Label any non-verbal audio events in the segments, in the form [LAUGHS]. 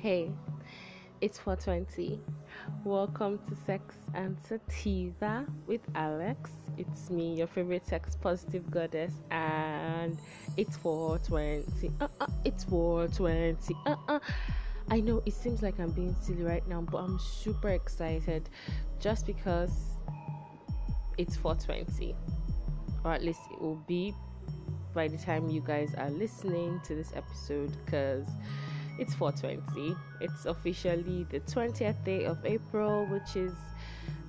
Hey, it's 420. Welcome to Sex and Sativa with Alex. It's me, your favorite sex positive goddess, and it's 420. Uh uh, it's 420. Uh uh. I know it seems like I'm being silly right now, but I'm super excited just because it's 420, or at least it will be by the time you guys are listening to this episode because it's 420 it's officially the 20th day of april which is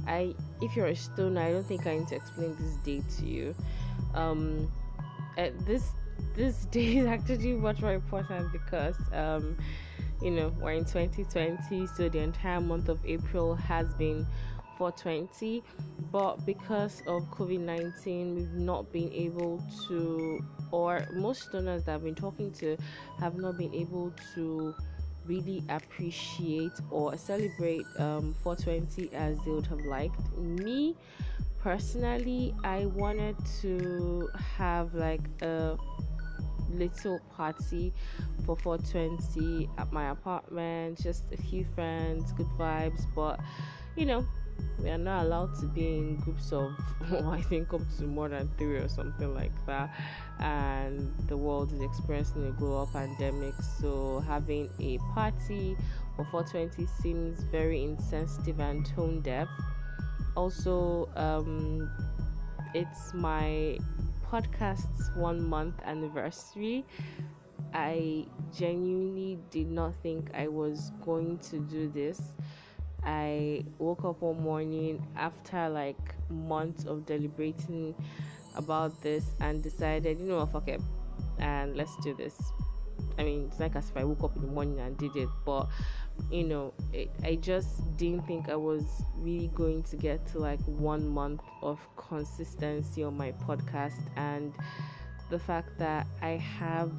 i if you're a stone i don't think i need to explain this day to you. Um this this [LAUGHS] day is actually much more important because um you know we're in 2020 so the entire month of april has been 420 but because of covid-19 we've not been able to or most donors that i've been talking to have not been able to really appreciate or celebrate um, 420 as they would have liked. Me personally i wanted to have like a little party for 420 at my apartment just a few friends good vibes but you know we are not allowed to be in groups of [LAUGHS] I think up to more than three or something like that. And the world is experiencing a global pandemic. So having a party for 420 seems very insensitive and tone deaf. Also um, it's my podcast's one month anniversary. I genuinely did not think I was going to do this I woke up one morning after like months of deliberating about this and decided, you know what, fuck it, and let's do this. I mean, it's like as if I woke up in the morning and did it, but you know, it, I just didn't think I was really going to get to like one month of consistency on my podcast, and the fact that I have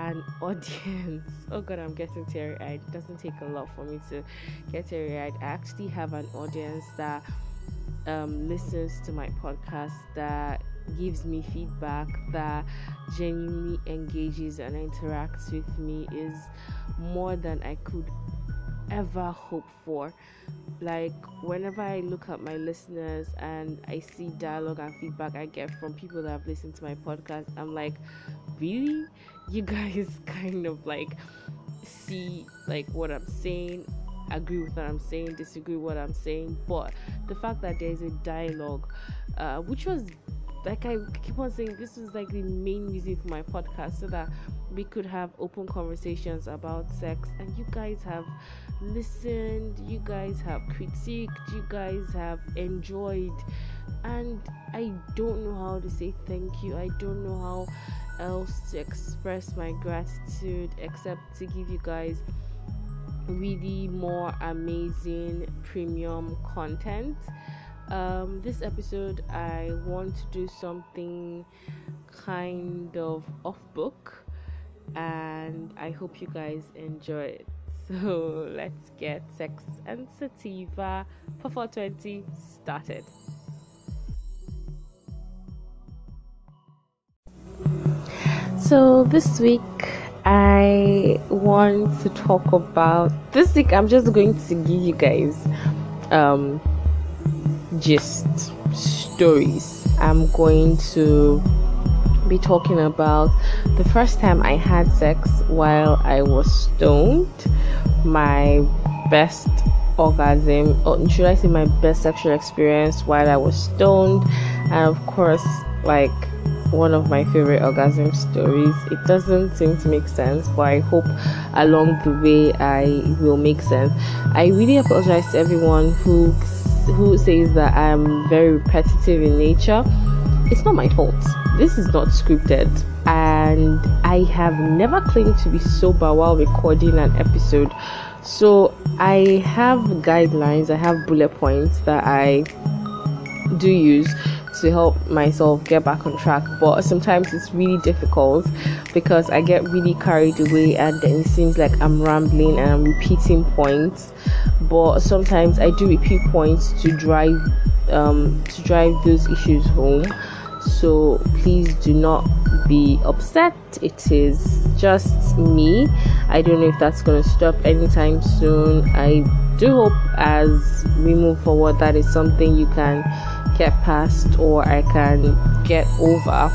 an [LAUGHS] audience. Oh god, I'm getting teary eyed. It doesn't take a lot for me to get teary eyed. I actually have an audience that um, listens to my podcast, that gives me feedback, that genuinely engages and interacts with me is more than I could ever hope for. Like, whenever I look at my listeners and I see dialogue and feedback I get from people that have listened to my podcast, I'm like, really? You guys [LAUGHS] kind of like see like what I'm saying, agree with what I'm saying, disagree with what I'm saying, but the fact that there's a dialogue, uh, which was like I keep on saying, this was like the main reason for my podcast so that we could have open conversations about sex, and you guys have listened, you guys have critiqued, you guys have enjoyed, and I don't know how to say thank you. I don't know how else to express my gratitude except to give you guys really more amazing premium content. Um, this episode, I want to do something kind of off book, and I hope you guys enjoy it. [LAUGHS] So let's get Sex and Sativa for 420 started. So this week I want to talk about this week I'm just going to give you guys um just stories. I'm going to be talking about the first time I had sex while I was stoned, my best orgasm, or should I say my best sexual experience while I was stoned, and of course, like one of my favorite orgasm stories. It doesn't seem to make sense, but I hope along the way I will make sense. I really apologize to everyone who who says that I'm very repetitive in nature. It's not my fault. This is not scripted, and I have never claimed to be sober while recording an episode. So I have guidelines, I have bullet points that I do use to help myself get back on track but sometimes it's really difficult because i get really carried away and then it seems like i'm rambling and i'm repeating points but sometimes i do repeat points to drive um, to drive those issues home So please do not be upset. It is just me. I don't know if that's going to stop anytime soon. I do hope as we move forward that is something you can get past or I can get over.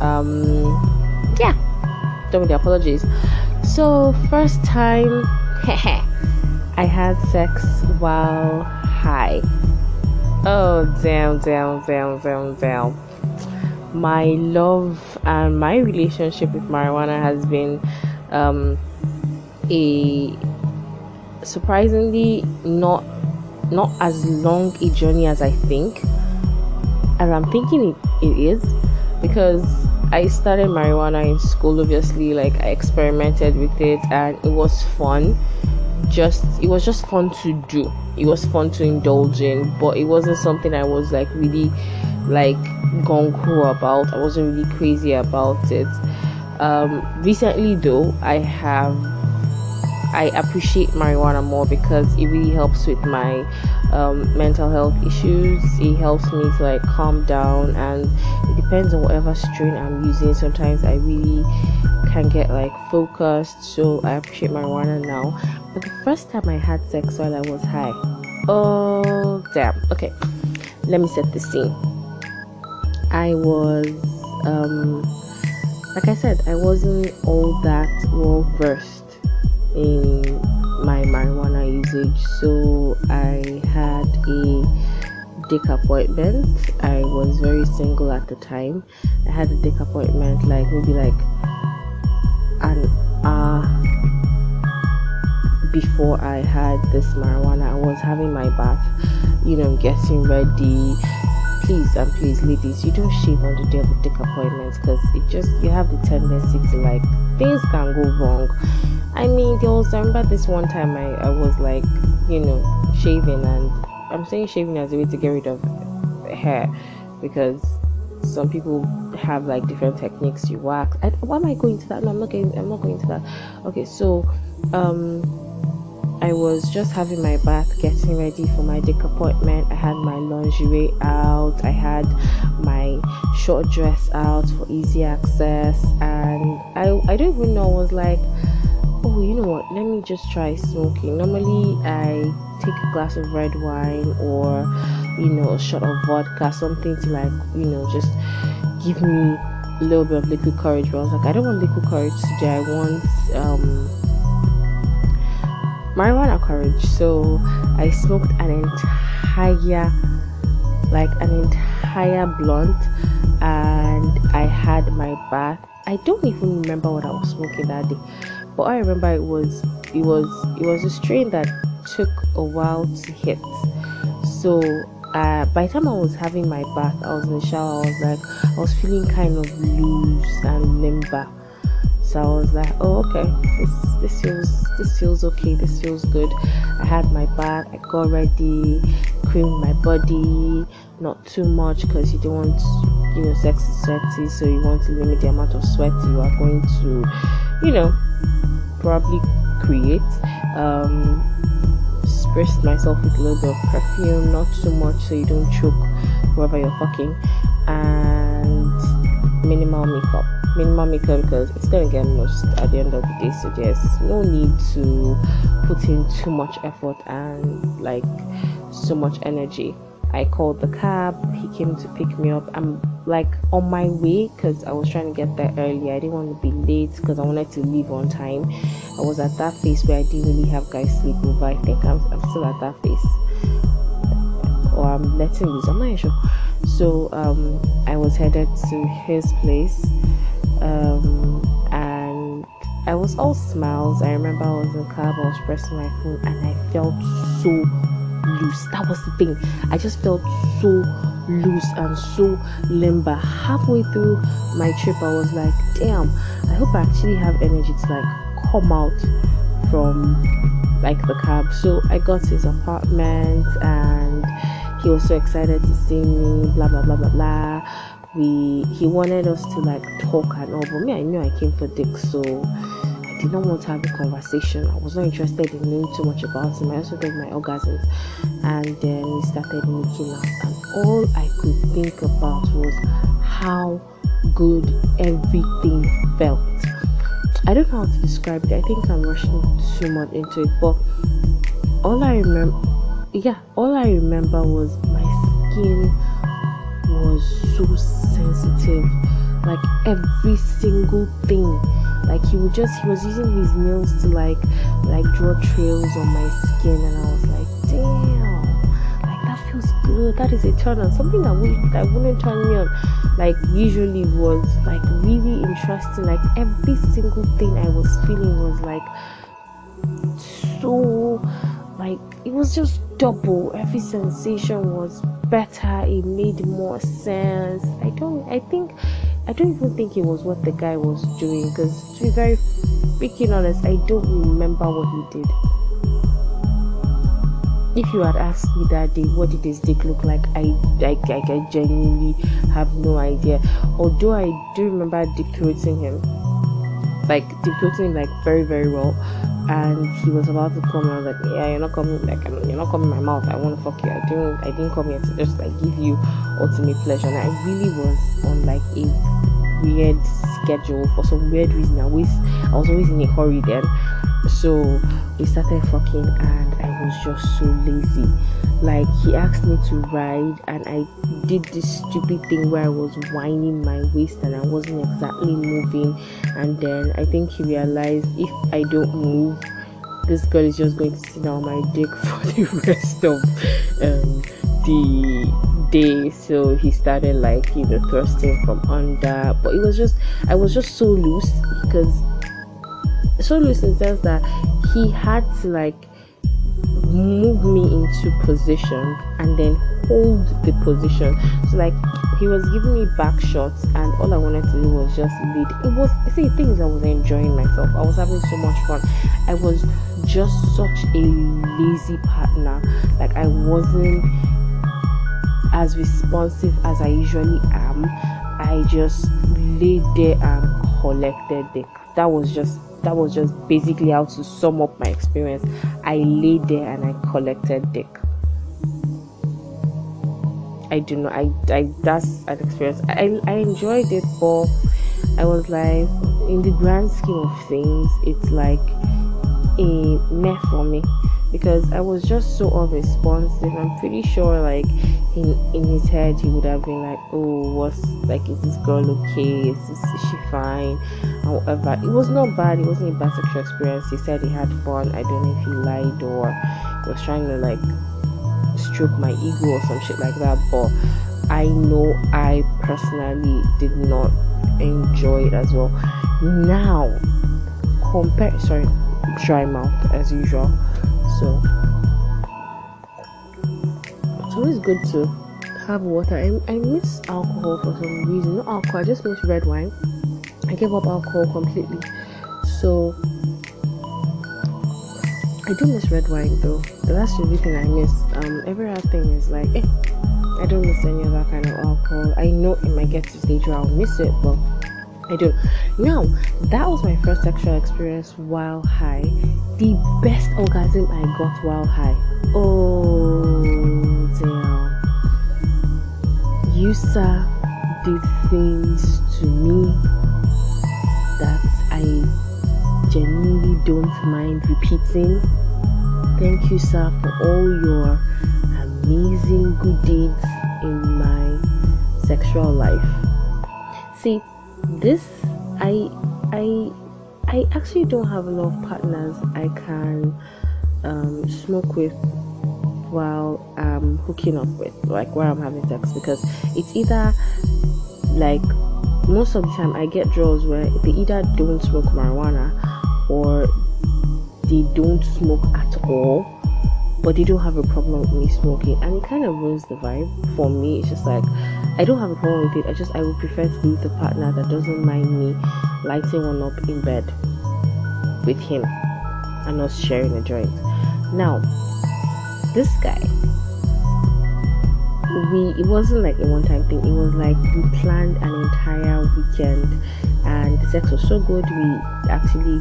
Um, yeah, don't the apologies. So, first time [LAUGHS] I had sex while high. Oh, damn, damn, damn, damn, damn. My love and my relationship with marijuana has been um, a surprisingly not not as long a journey as I think. And I'm thinking it, it is because I started marijuana in school, obviously, like I experimented with it and it was fun. Just it was just fun to do. It was fun to indulge in, but it wasn't something I was like really like gung ho about. I wasn't really crazy about it. Um, recently, though, I have I appreciate marijuana more because it really helps with my um, mental health issues. It helps me to like calm down, and it depends on whatever strain I'm using. Sometimes I really can get like focused, so I appreciate marijuana now. But the first time I had sex while I was high, oh damn. Okay, let me set the scene. I was, um, like I said, I wasn't all that well versed in my marijuana usage. So I had a dick appointment. I was very single at the time. I had a dick appointment like maybe like an hour before I had this marijuana. I was having my bath, you know, getting ready. Please and please, ladies, you don't shave on the day of a dick appointment because it just you have the tendency to like things can go wrong I mean, was I remember this one time I, I was like, you know, shaving and I'm saying shaving as a way to get rid of hair because some people have like different techniques you wax. I, why am I going to that? No, I'm not going. I'm not going to that. Okay, so um, I was just having my bath, getting ready for my dick appointment. I had my lingerie out. I had my short dress out for easy access, and I I don't even know. I was like oh you know what? Let me just try smoking. Normally i take a glass of red wine or you know a shot of vodka something to like you know just give me a little bit of liquid courage. But i was like i don't want liquid courage today. I want um marijuana courage. So i smoked an entire like an entire blunt and i had my bath. I don't even remember what i was smoking that day but I remember it was it was it was a strain that took a while to hit. So uh, by the time I was having my bath, I was in the shower. I was like, I was feeling kind of loose and limber. So I was like, oh okay, this this feels this feels okay. This feels good. I had my bath. I got ready, creamed my body, not too much because you don't want you know sex is sweaty, so you want to limit the amount of sweat you are going to, you know, probably create. Um, spritz myself with a little bit of perfume, not too much so you don't choke wherever you're fucking, and minimal makeup. Minimal makeup because it's gonna get most at the end of the day, so there's no need to put in too much effort and like so much energy. I called the cab. He came to pick me up. I'm like on my way because I was trying to get there early. I didn't want to be late because I wanted to leave on time. I was at that phase where I didn't really have guys sleep over. I think I'm, I'm still at that phase. Or I'm letting loose. I'm not sure. So um, I was headed to his place. Um, and I was all smiles. I remember I was in the cab, I was pressing my phone, and I felt so loose. That was the thing. I just felt so loose and so limber. Halfway through my trip, I was like, damn, I hope I actually have energy to like come out from like the cab. So I got his apartment and he was so excited to see me, blah blah blah blah blah. We he wanted us to like talk and all, but me I knew I came for dick, so did not want to have a conversation. I was not interested in knowing too much about him. I also did my orgasms, and then we started making out. And all I could think about was how good everything felt. I don't know how to describe it. I think I'm rushing too much into it, but all I remember, yeah, all I remember was my skin was so sensitive. Like every single thing. Like he would just he was using his nails to like like draw trails on my skin and I was like, damn, like that feels good. That is a turn on. Something that would that wouldn't turn me on like usually was like really interesting. Like every single thing I was feeling was like so like it was just double every sensation was better it made more sense i don't i think i don't even think it was what the guy was doing because to be very freaking honest i don't remember what he did. If you had asked me that day what did his dick look like? I i, I, I genuinely have no idea. Although i do remember deep him like deep him like very very well and he was about to come. I was like, "Yeah, you're not coming. Like, you're not coming my mouth. I want to fuck you. I didn't. I didn't come here to just like give you ultimate pleasure." And I really was on like a weird schedule for some weird reason. I was I was always in a hurry then, so we started fucking, and I was just so lazy. Like he asked me to ride, and I did this stupid thing where I was winding my waist and I wasn't exactly moving. And then I think he realized if I don't move, this girl is just going to sit on my dick [LAUGHS] for the rest of um, the day. So he started like you know thrusting from under, but it was just I was just so loose because so loose in the sense that he had to like move me into position and then hold the position. So like he was giving me back shots and all I wanted to do was just lead. It was see things I was enjoying myself. I was having so much fun. I was just such a lazy partner. Like I wasn't as responsive as I usually am. I just laid there and collected the that was just that was just basically how to sum up my experience. I laid there and I collected dick. I do not. I, I that's an experience. I I enjoyed it, but I was like, in the grand scheme of things, it's like a meh for me because I was just so unresponsive. I'm pretty sure, like in in his head, he would have been like, "Oh, what's like? Is this girl okay? Is this is she fine?" However, it was not bad. It wasn't a bad sexual experience. He said he had fun. I don't know if he lied or was trying to like stroke my ego or some shit like that. But I know I personally did not enjoy it as well. Now, compare. Sorry, dry mouth as usual so it's always good to have water. I, I miss alcohol for some reason. Not alcohol, I just miss red wine. I gave up alcohol completely. So I do miss red wine though. That's the only thing I miss. Um, every other thing is like, eh, I don't miss any other kind of alcohol. I know it might get to stage where I'll miss it, but I don't. Now, that was my first sexual experience while high. The best orgasm I got while high. Oh, damn. You, sir, did things to me that I genuinely don't mind repeating. Thank you, sir, for all your amazing good deeds in my sexual life. See, this I I I actually don't have a lot of partners I can um, smoke with while I'm hooking up with, like while I'm having sex, because it's either like most of the time I get draws where they either don't smoke marijuana or they don't smoke at all, but they don't have a problem with me smoking, and it kind of ruins the vibe for me. It's just like I don't have a problem with it. I just I would prefer to be with a partner that doesn't mind me lighting one up in bed with him and us sharing a joint. Now, this guy, we it wasn't like a one time thing. It was like we planned an entire weekend, and the sex was so good. We actually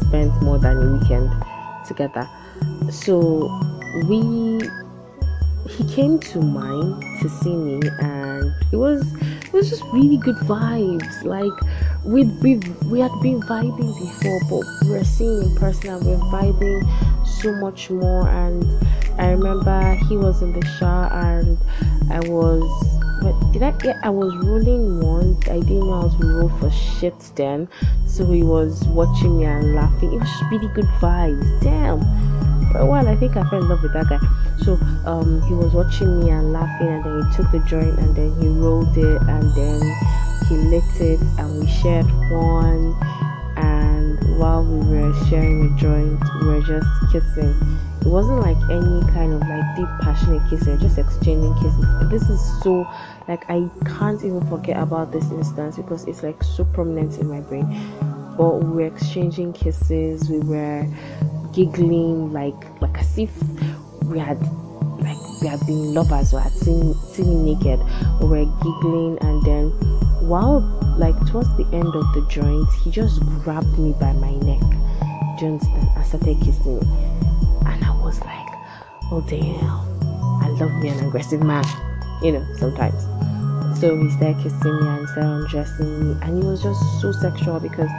spent more than a weekend together. So we he came to mine to see me and it was it was just really good vibes like we we we had been vibing before but we are seeing in person and we're vibing so much more and i remember he was in the shower and i was but did I yeah I was rolling once. I didn't know how to roll for shit then. So he was watching me and laughing. It was really good vibes. Damn. For a while I think I fell in love with that guy. So um he was watching me and laughing and then he took the joint and then he rolled it and then he lit it and we shared one and while we were sharing the joint we were just kissing it wasn't like any kind of like deep passionate kissing just exchanging kisses. This is so like i can't even forget about this instance because it's like so prominent in my brain. But we were exchanging kisses. We were giggling like like as if we had like we had been lovers or had seen seen naked. We were giggling and then while like towards the end of the joint he just grabbed me by my neck. Do you understand? And started kissing me oh damn, I love me an aggressive man, you know, sometimes. So he started kissing me and started undressing me, and it was just so sexual because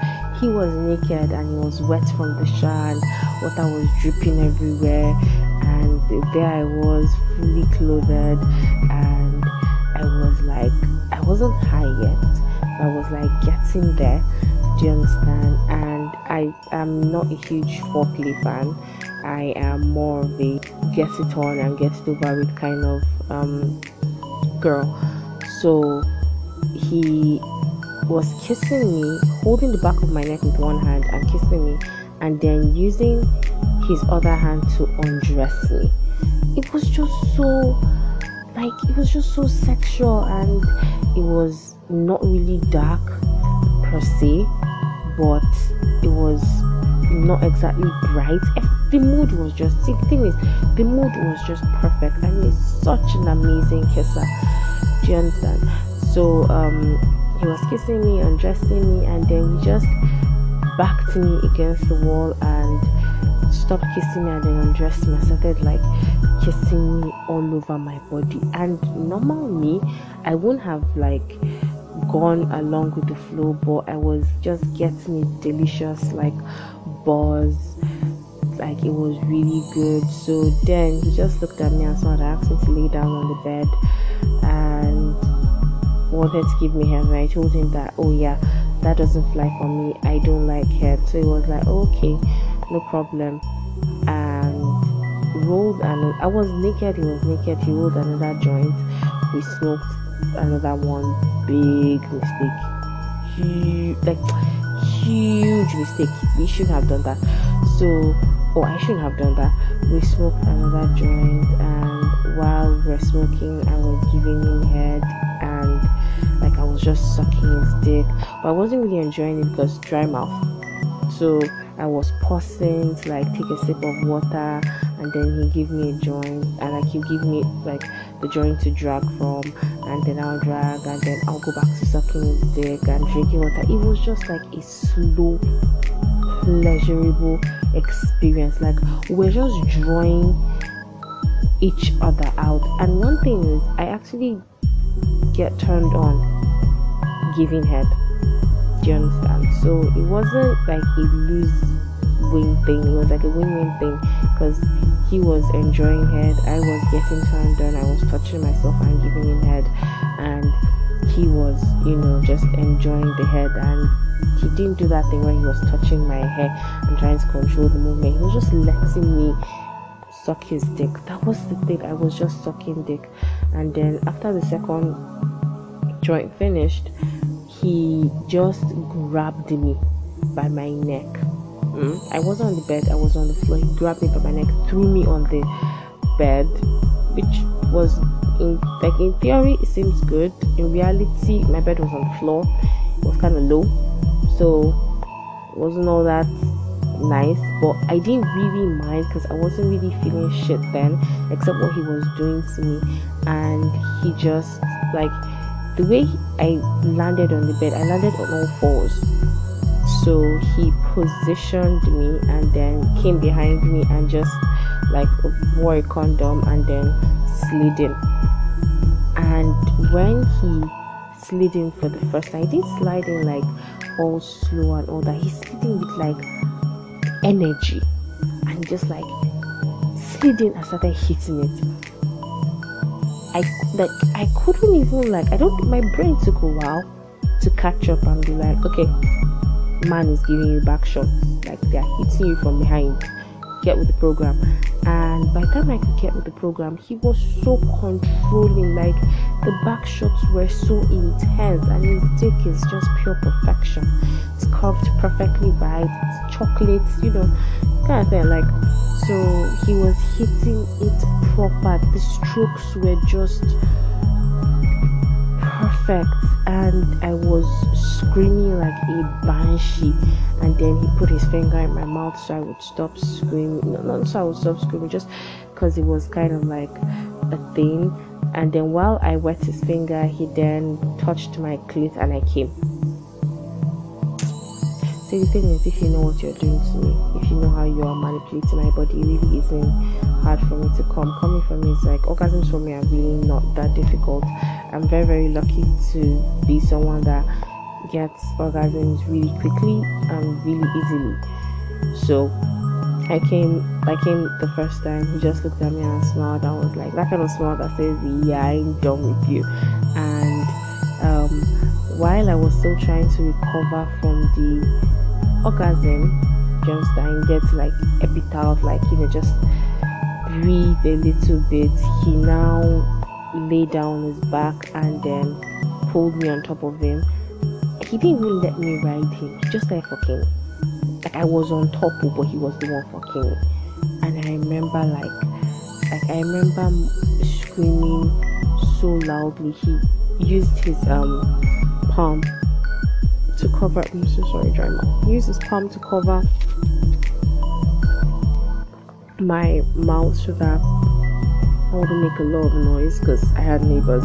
he was naked and he was wet from the shower, and water was dripping everywhere, and there I was fully clothed, and I was like, I wasn't high yet, I was like getting there. Do you understand? And I am not a huge foreplay fan. I am more of a get it on and get it over with kind of um, girl. So he was kissing me, holding the back of my neck with one hand and kissing me, and then using his other hand to undress me. It was just so, like, it was just so sexual and it was not really dark per se, but it was not exactly bright. The mood was just the thing is the mood was just perfect and he's such an amazing kisser. Do you understand? So um he was kissing me, undressing me and then he just backed me against the wall and stopped kissing me and then undressed me. I started like kissing me all over my body. And normal me, I wouldn't have like gone along with the flow, but I was just getting it delicious like buzz like it was really good. So then he just looked at me and started asking to lay down on the bed and wanted to give me head and I told him that oh yeah that doesn't fly for me. I don't like head so he was like okay no problem. And rolled and I was naked. He was naked. He rolled another joint. We smoked another one. Big mistake. Huge like huge mistake. We shouldn't have done that. So, oh, I shouldn't have done that. We smoked another joint, and while we were smoking, I was giving him head, and like I was just sucking his dick, but I wasn't really enjoying it because dry mouth. So I was pausing to like take a sip of water and then he give me a joint and like he give me like the joint to drag from and then I'll drag and then I'll go back to sucking his dick and drinking water. It was just like a slow, pleasurable experience. Like we're just drawing each other out. And one thing is I actually get turned on giving head. Do you understand? So it wasn't like a lose win thing. It was like a win-win thing because he was enjoying head. I was getting turned on. I was touching myself and giving him head, and he was, you know, just enjoying the head. And he didn't do that thing where he was touching my hair and trying to control the movement. He was just letting me suck his dick. That was the thing. I was just sucking dick, and then after the second joint finished, he just grabbed me by my neck Mm. I wasn't on the bed, I was on the floor. He grabbed me by my neck, threw me on the bed, which was in like in theory it seems good. In reality, my bed was on the floor. It was kind of low, so it wasn't all that nice. But I didn't really mind because I wasn't really feeling shit then, except what he was doing to me, and he just like the way I landed on the bed. I landed on all fours so he positioned me and then came behind me and just like wore a condom and then slid in. And when he slid in for the first time, he didn't slide in like all slow and all that. He slid in with like energy and just like slid in and started hitting it. I like I couldn't even like I don't my brain took a while to catch up and be like, okay, man is giving you back shots, like they're hitting you from behind. Get with the program. And by the time I could get with the program, he was so controlling, like the back shots were so intense, and his dick is just pure perfection. It's curved perfectly it's chocolate, you know, kind of thing. Like so he was hitting it proper. The strokes were just perfect and I was screaming like a banshee. And then he put his finger in my mouth so I would stop screaming. No not so I would stop screaming just because it was kind of like a thing. And then while I wet his finger he then touched my clit and I came. So the thing is if you know what you're doing to me if you know how you are manipulating my body it really isn't hard for me to come. Coming from me is like orgasms for me are really not that difficult. I'm very very lucky to be someone that gets orgasms really quickly and really easily. So I came I came the first time, he just looked at me and smiled and was like that kind of smile that says, Yeah, I'm done with you. And um, while I was still trying to recover from the orgasm, just I get like bit out, like you know, just breathe a little bit. He now lay down his back and then pulled me on top of him. He didn't even let me ride him. He just like fucking. Like I was on top, of but he was the one fucking. And I remember like, like I remember screaming so loudly. He used his um palm to cover. I'm so sorry, mouth. He used his palm to cover my mouth so that I wouldn't make a lot of noise because I had neighbors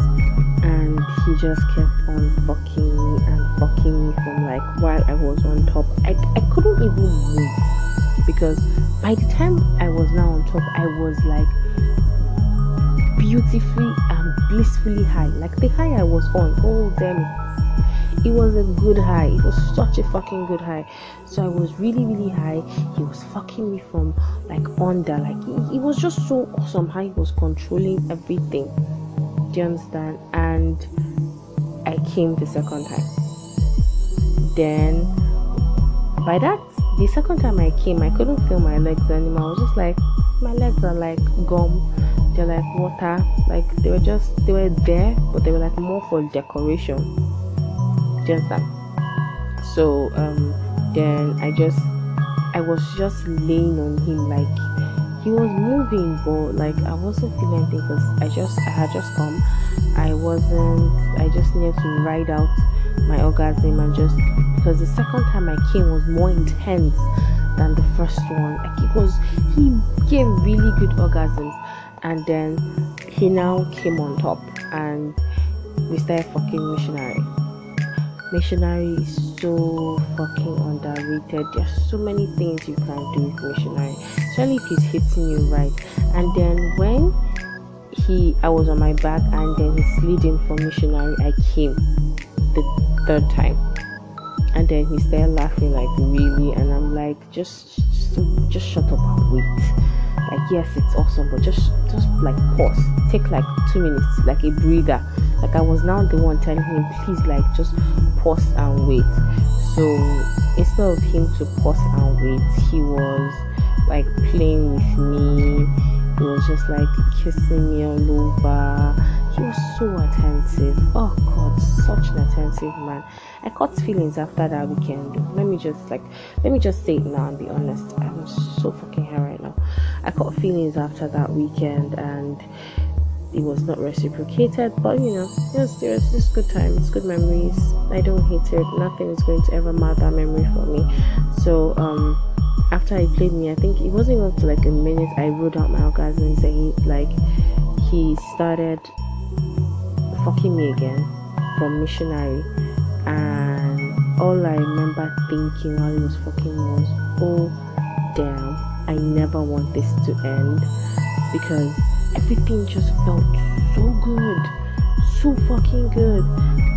and he just kept on fucking me and fucking me from like while I was on top. I, I couldn't even move because by the time I was now on top, I was like beautifully and blissfully high. Like the high I was on, oh damn it was a good high. It was such a fucking good high. So I was really, really high. He was fucking me from like under. Like he, was just so awesome how he was controlling everything. Do you understand? And I came the second time. Then by that the second time I came I couldn't feel my legs anymore. I was just like my legs are like gum. They're like water. Like they were just they were there but they were like more for decoration. You understand? So um then I just I was just laying on him like he was moving but like I wasn't feeling anything because I just I had just come. I wasn't I just needed to ride out my orgasm and just because the second time I came was more intense than the first one. Like it was he gave really good orgasms and then he now came on top and we started fucking missionary missionary is so fucking underrated. There's so many things you can do with missionary, especially if he's hitting you right. And then when he, I was on my back, and then he's leading for missionary, I came the third time, and then he started laughing like really, and I'm like, just, just, just shut up and wait. Like yes, it's awesome, but just, just like pause, take like two minutes, like a breather like I was now the one telling him, please, like just pause and wait. So instead of him to pause and wait, he was like playing with me. He was just like kissing me all over. He was so attentive. Oh God, such an attentive man. I caught feelings after that weekend. Let me just like, let me just say it now and be honest. I'm so fucking high right now. I caught feelings after that weekend and it was not reciprocated, but you know, yes, there's this good time, it's good memories. I don't hate it. Nothing is going to ever mar that memory for me. So um after he played me, I think it wasn't even for like a minute. I wrote out my orgasms and he like he started fucking me again from missionary and all I remember thinking while he was fucking was oh damn I never want this to end because everything just felt so good, so fucking good.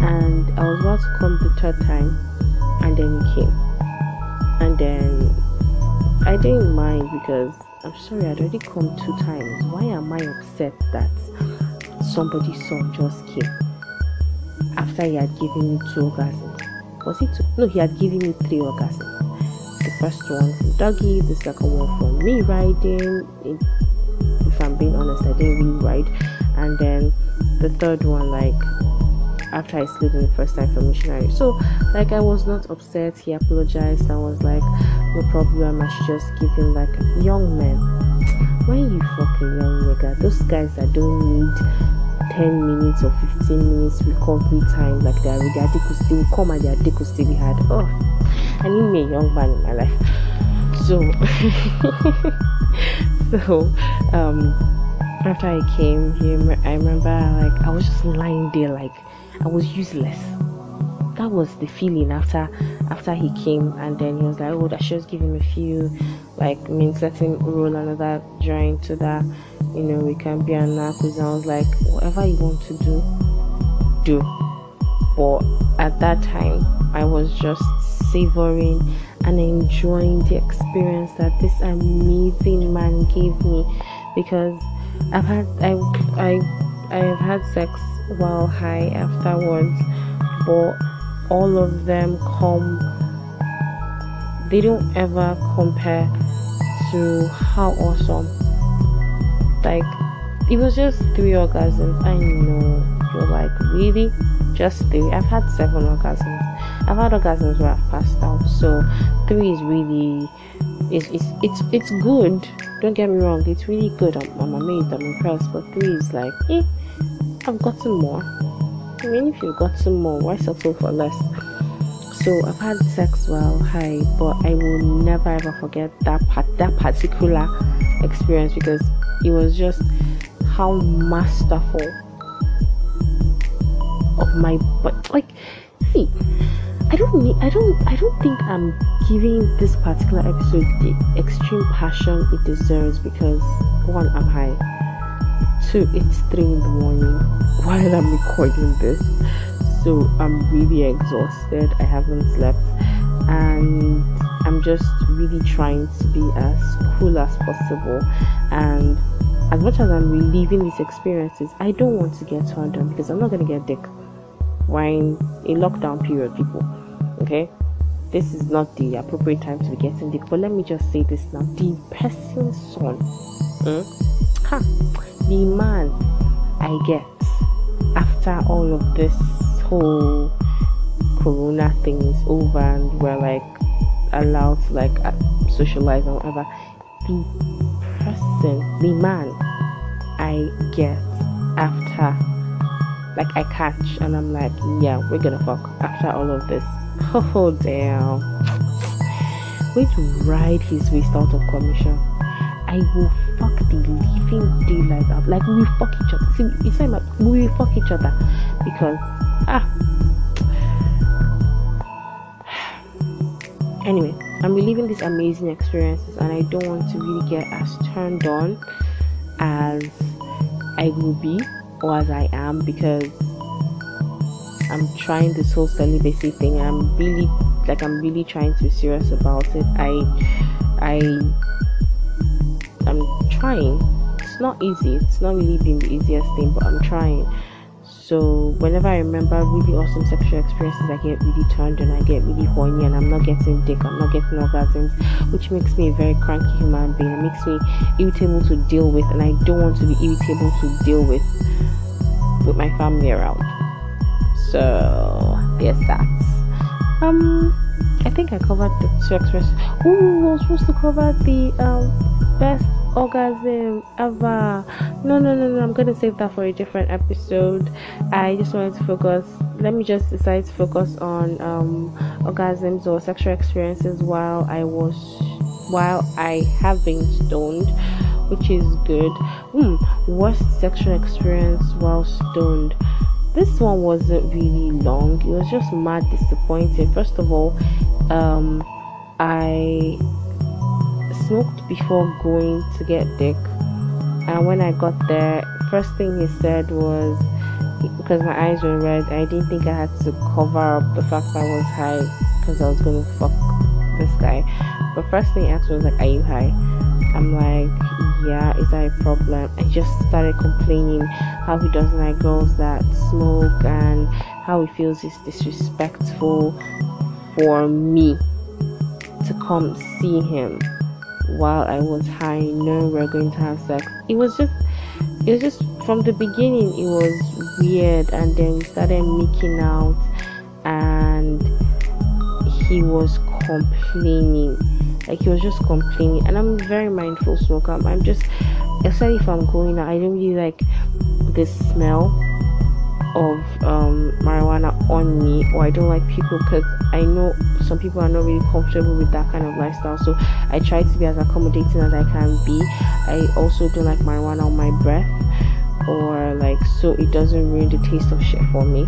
And I was about to come the third time, and then he came. And then I didn't mind because I'm sorry, I'd already come two times. Why am I upset that somebody's son just came after he had given me two orgasms? Was it two? No, he had given me three orgasms. The first one from Doggy, the second one from me riding. Being honest, I didn't really ride. And then the third one, like after I slid in the first time for missionary. So, like, I was not upset. He apologized and was like, no problem. I should just give him like young men. When you fucking young nigga, those guys that don't need 10 minutes or 15 minutes recovery time, like their, their dick will still come and their dick will still be hard. Oh, I need me a young man in my life. So, [LAUGHS] so, um, after I came here, I remember like I was just lying there like I was useless. That was the feeling after after he came and then he was like, Oh, that just give him a few like means let him roll another joint to that, you know, we can be an because I was like, Whatever you want to do, do. But at that time I was just savoring and enjoying the experience that this amazing man gave me because I've had I I I have had sex while high afterwards, but all of them come, they don't ever compare to how awesome. Like, it was just three orgasms. I know you're like, really? Just three? I've had seven orgasms. I've had orgasms where I've passed out, so three is really. It's, it's it's it's good. Don't get me wrong, it's really good. I'm, I'm amazed, I'm impressed. But three is like, eh, I've got gotten more. I mean, if you've got gotten more, why settle for less? So I've had sex while high, but I will never ever forget that part, that particular experience because it was just how masterful of my but like see I don't need I don't I don't think I'm giving this particular episode the extreme passion it deserves because one I'm high. Two it's three in the morning while I'm recording this. So I'm really exhausted. I haven't slept. And I'm just really trying to be as cool as possible. And as much as I'm reliving these experiences I don't want to get turned on because I'm not gonna get dick. While a lockdown period people okay? This is not the appropriate time to be getting dick but let me just say this now. The person's son mm, ha, the man I get after all of this whole corona thing is over and we're like allowed to like uh, socialize and whatever, the person, the man I get after like I catch and I'm like, yeah, we're gonna fuck after all of this. Oh damn. Wait to ride his waist out of commission. I will fuck the living daylight out. Like we fuck each other. See, it's like we fuck each other because ah. Anyway, I'm reliving these amazing experiences, and I don't want to really get as turned on as I will be or as I am because I'm trying this whole celibacy thing. I'm really like I'm really trying to be serious about it. I I I'm trying. It's not easy. It's not really been the easiest thing, but I'm trying. So whenever I remember really awesome sexual experiences, I get really turned and I get really horny and I'm not getting dick, I'm not getting orgasms, which makes me a very cranky human being. It makes me irritable to deal with and I don't want to be irritable to deal with with my family around. So yes, that. Um I think I covered the two expressions. Oh, I was supposed to cover the um best orgasm ever. No, no, no, no. I'm gonna save that for a different episode. I just wanted to focus. Let me just decide to focus on um, orgasms or sexual experiences while I was while I have been stoned, which is good. Hmm, worst sexual experience while stoned. This one wasn't really long. It was just mad disappointing. First of all, um, I smoked before going to get dick. And when I got there, first thing he said was because my eyes were red, I didn't think I had to cover up the fact that I was high because I was gonna fuck this guy. But first thing he asked was like, "Are you high?" I'm like, "Yeah." Is that a problem? I just started complaining how he doesn't like girls that smoke and how he feels it's disrespectful for me to come see him while I was high, knowing we are going to have sex. It was just, it was just from the beginning. It was weird, and then we started making out, and he was complaining. Like he was just complaining, and I'm very mindful smoker. I'm I'm just, especially if I'm going out, I don't really like the smell of um, marijuana on me or I don't like people because I know some people are not really comfortable with that kind of lifestyle. So I try to be as accommodating as I can be. I also don't like marijuana on my breath or like so it doesn't ruin the taste of shit for me.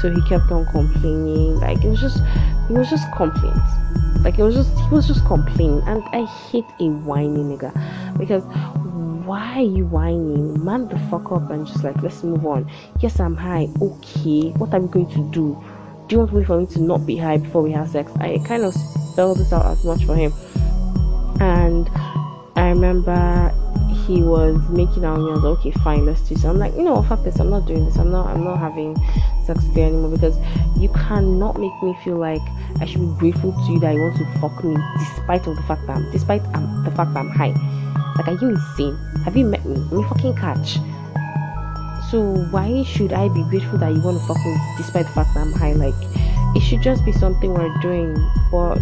So he kept on complaining. Like it was just it was just complaints like it was just he was just complaining and I hate a whiny nigga because why are you whining? Man the fuck up and just like let's move on. Yes, I'm high. Okay, what are we going to do? Do you want wait for me to not be high before we have sex? I kind of spelled this out as much for him, and I remember he was making out with me. I was like, okay, fine, let's do so. I'm like, you know, fuck this. I'm not doing this. I'm not. I'm not having sex with you anymore because you cannot make me feel like I should be grateful to you that you want to fuck me, despite of the fact that I'm, despite um, the fact that I'm high. Like, are you insane? Have you met me? Let me fucking catch. So why should I be grateful that you want to fuck me despite the fact that I'm high? Like, it should just be something we're doing. But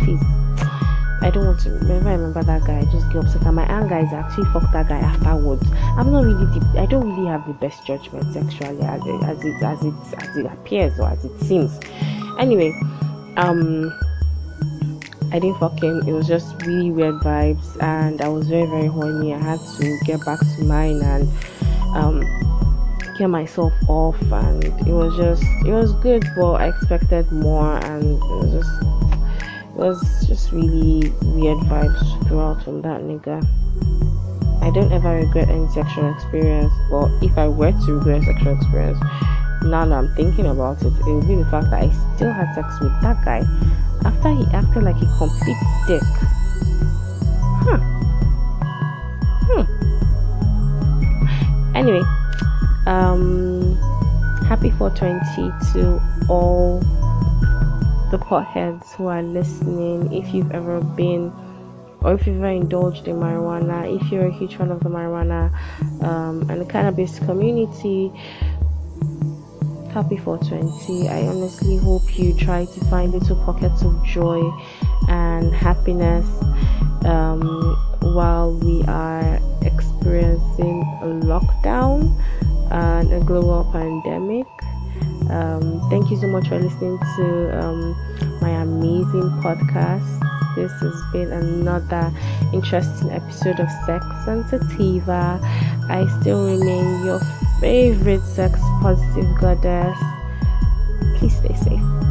please, I don't want to. Whenever I remember that guy, I just get upset. And my anger is actually fuck that guy afterwards. I'm not really. Deep, I don't really have the best judgment sexually as it as it as it as it appears or as it seems. Anyway, um I didn't fuck him. It was just really weird vibes, and I was very very horny. I had to get back to mine and um, get myself off, and it was just it was good, but I expected more, and it was just was just really weird vibes throughout from that nigga. I don't ever regret any sexual experience, but if I were to regret sexual experience, now that I'm thinking about it, it would be the fact that I still had sex with that guy after he acted like a complete dick. Huh. Hmm. Anyway, um, happy 420 to all the potheads who are listening. If you've ever been or if you've ever indulged in marijuana, if you're a huge fan of the marijuana um, and the cannabis community, happy 420 i honestly hope you try to find little pockets of joy and happiness um, while we are experiencing a lockdown and a global pandemic um, thank you so much for listening to um, my amazing podcast this has been another interesting episode of Sex Sensitiva. I still remain your favorite sex positive goddess. Please stay safe.